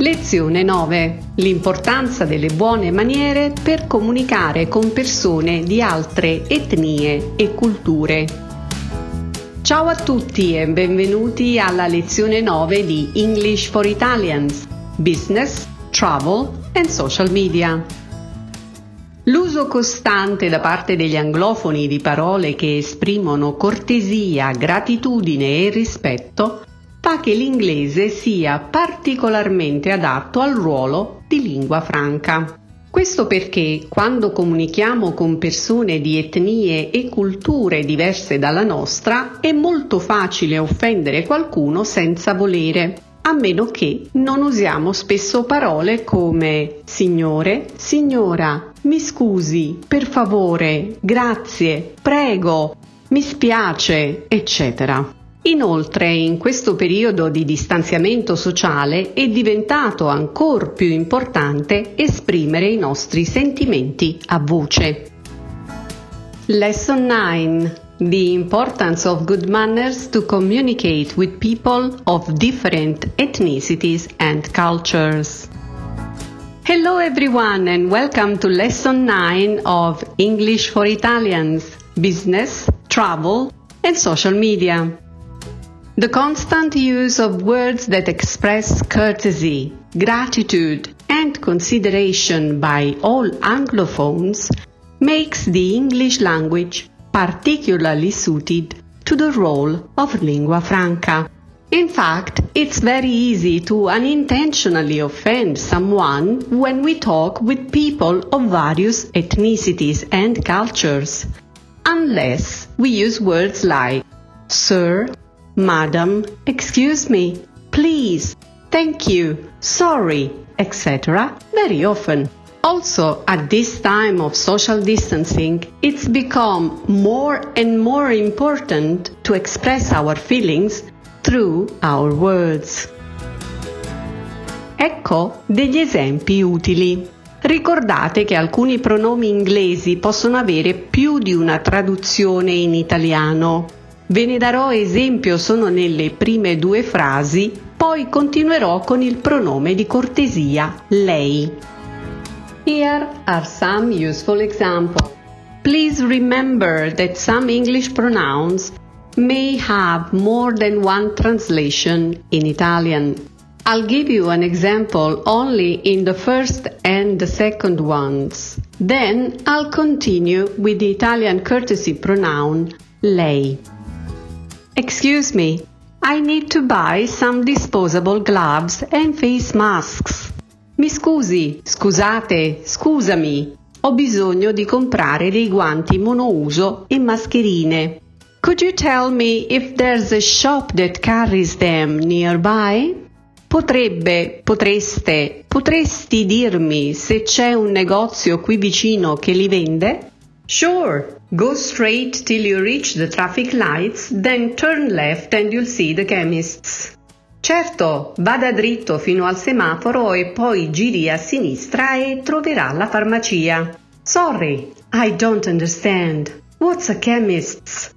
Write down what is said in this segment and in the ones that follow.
Lezione 9. L'importanza delle buone maniere per comunicare con persone di altre etnie e culture. Ciao a tutti e benvenuti alla lezione 9 di English for Italians, Business, Travel and Social Media. L'uso costante da parte degli anglofoni di parole che esprimono cortesia, gratitudine e rispetto fa che l'inglese sia particolarmente adatto al ruolo di lingua franca. Questo perché quando comunichiamo con persone di etnie e culture diverse dalla nostra è molto facile offendere qualcuno senza volere, a meno che non usiamo spesso parole come signore, signora, mi scusi, per favore, grazie, prego, mi spiace, eccetera. Inoltre, in questo periodo di distanziamento sociale è diventato ancora più importante esprimere i nostri sentimenti a voce. Lesson 9 The importance of good manners to communicate with people of different ethnicities and cultures. Hello everyone and welcome to lesson 9 of English for Italians, Business, Travel and Social Media. The constant use of words that express courtesy, gratitude and consideration by all Anglophones makes the English language particularly suited to the role of lingua franca. In fact, it's very easy to unintentionally offend someone when we talk with people of various ethnicities and cultures, unless we use words like sir, madam, excuse me, please, thank you, sorry, etc. very often. Also, at this time of social distancing, it's become more and more important to express our feelings through our words. Ecco degli esempi utili. Ricordate che alcuni pronomi inglesi possono avere più di una traduzione in italiano. Ve ne darò esempio solo nelle prime due frasi, poi continuerò con il pronome di cortesia lei. Here are some useful examples. Please remember that some English pronouns may have more than one translation in Italian. I'll give you an example only in the first and the second ones. Then I'll continue with the Italian courtesy pronoun lei. Excuse me, I need to buy some disposable gloves and face masks. Mi scusi, scusate, scusami. Ho bisogno di comprare dei guanti monouso e mascherine. Could you tell me if there's a shop that carries them nearby? Potrebbe, potreste, potresti dirmi se c'è un negozio qui vicino che li vende? Sure. Go straight till you reach the traffic lights, then turn left and you'll see the chemists. Certo, vada dritto fino al semaforo e poi giri a sinistra e troverà la farmacia. Sorry, I don't understand. What's a chemist's?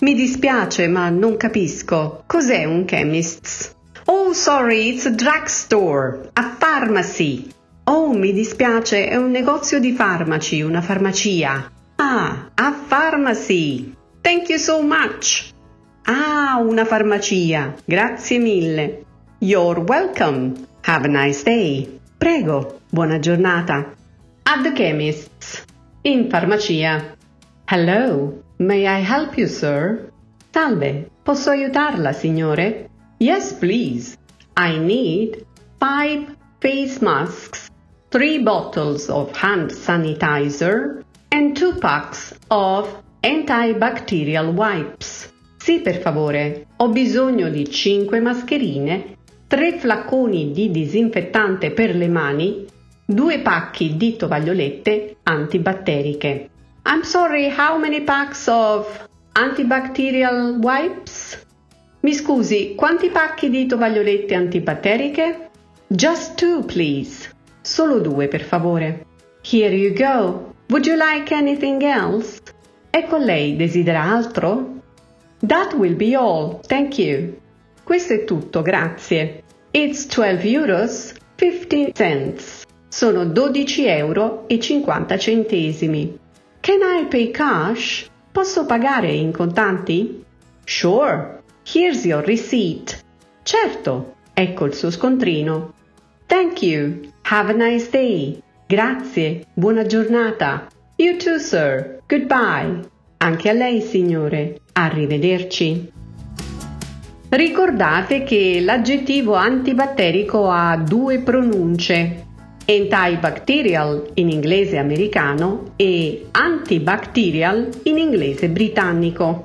Mi dispiace, ma non capisco. Cos'è un chemist's? Oh, sorry, it's a drugstore. A pharmacy. Oh, mi dispiace, è un negozio di farmaci, una farmacia. Ah, a pharmacy. Thank you so much. Ah, una farmacia. Grazie mille. You're welcome. Have a nice day. Prego, buona giornata. At the chemist's. In farmacia. Hello, may I help you, sir? Salve, posso aiutarla, signore? Yes, please. I need five face masks, three bottles of hand sanitizer, and two packs of antibacterial wipes. Sì, per favore, ho bisogno di 5 mascherine, 3 flacconi di disinfettante per le mani, 2 pacchi di tovagliolette antibatteriche. I'm sorry, how many packs of antibacterial wipes? Mi scusi, quanti pacchi di tovagliolette antibatteriche? Just two, please. Solo due, per favore. Here you go. Would you like anything else? Ecco lei, desidera altro? That will be all, thank you. Questo è tutto, grazie. It's 12 euros 50 cents. Sono 12 euro e 50 centesimi. Can I pay cash? Posso pagare in contanti? Sure. Here's your receipt. Certo. Ecco il suo scontrino. Thank you. Have a nice day. Grazie. Buona giornata. You too, sir. Goodbye. Anche a lei, signore. Arrivederci. Ricordate che l'aggettivo antibatterico ha due pronunce, antibacterial in inglese americano e antibacterial in inglese britannico.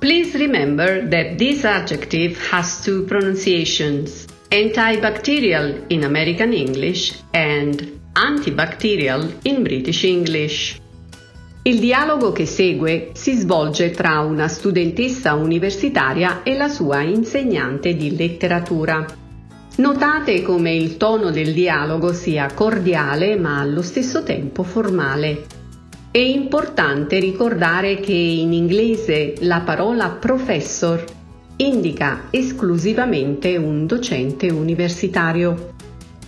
Please remember that this adjective has two pronunciations, antibacterial in American English and antibacterial in British English. Il dialogo che segue si svolge tra una studentessa universitaria e la sua insegnante di letteratura. Notate come il tono del dialogo sia cordiale ma allo stesso tempo formale. È importante ricordare che in inglese la parola professor indica esclusivamente un docente universitario.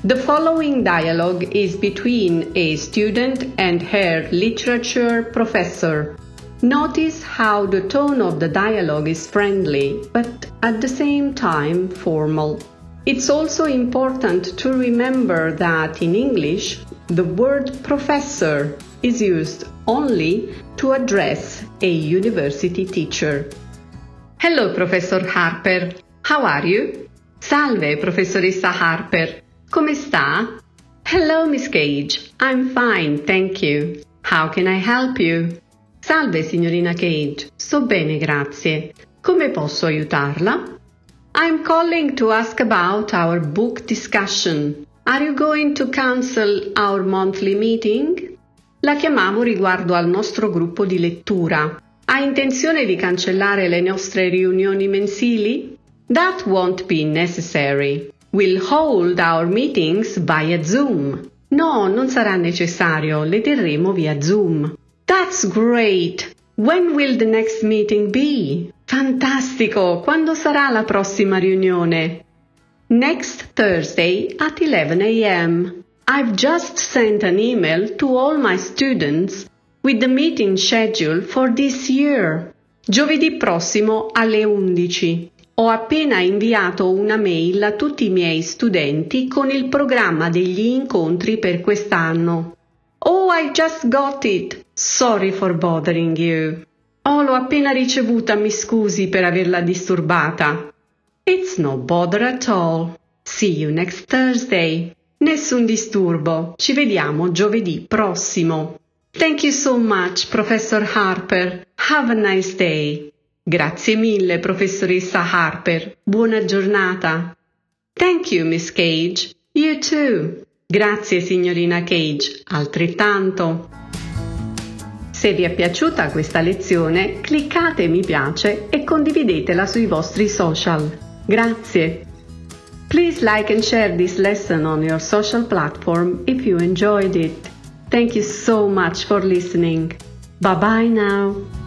The following dialogue is between a student and her literature professor. Notice how the tone of the dialogue is friendly, but at the same time formal. It's also important to remember that in English, the word professor is used only to address a university teacher. Hello, Professor Harper. How are you? Salve, professoressa Harper. Come sta? Hello, Miss Cage. I'm fine, thank you. How can I help you? Salve, signorina Cage. Sto bene, grazie. Come posso aiutarla? I'm calling to ask about our book discussion. Are you going to cancel our monthly meeting? La chiamavo riguardo al nostro gruppo di lettura. Ha intenzione di cancellare le nostre riunioni mensili? That won't be necessary. We'll hold our meetings via Zoom. No, non sarà necessario, le terremo via Zoom. That's great! When will the next meeting be? Fantastico! Quando sarà la prossima riunione? Next Thursday at 11 a.m. I've just sent an email to all my students with the meeting schedule for this year. Giovedì prossimo alle 11. Ho appena inviato una mail a tutti i miei studenti con il programma degli incontri per quest'anno. Oh, I just got it. Sorry for bothering you. Oh, l'ho appena ricevuta, mi scusi per averla disturbata. It's no bother at all. See you next Thursday. Nessun disturbo. Ci vediamo giovedì prossimo. Thank you so much, Professor Harper. Have a nice day. Grazie mille, professoressa Harper. Buona giornata. Thank you, Miss Cage. You too. Grazie, signorina Cage. Altrettanto. Se vi è piaciuta questa lezione, cliccate mi piace e condividetela sui vostri social. Grazie. Please like and share this lesson on your social platform if you enjoyed it. Thank you so much for listening. Bye bye now.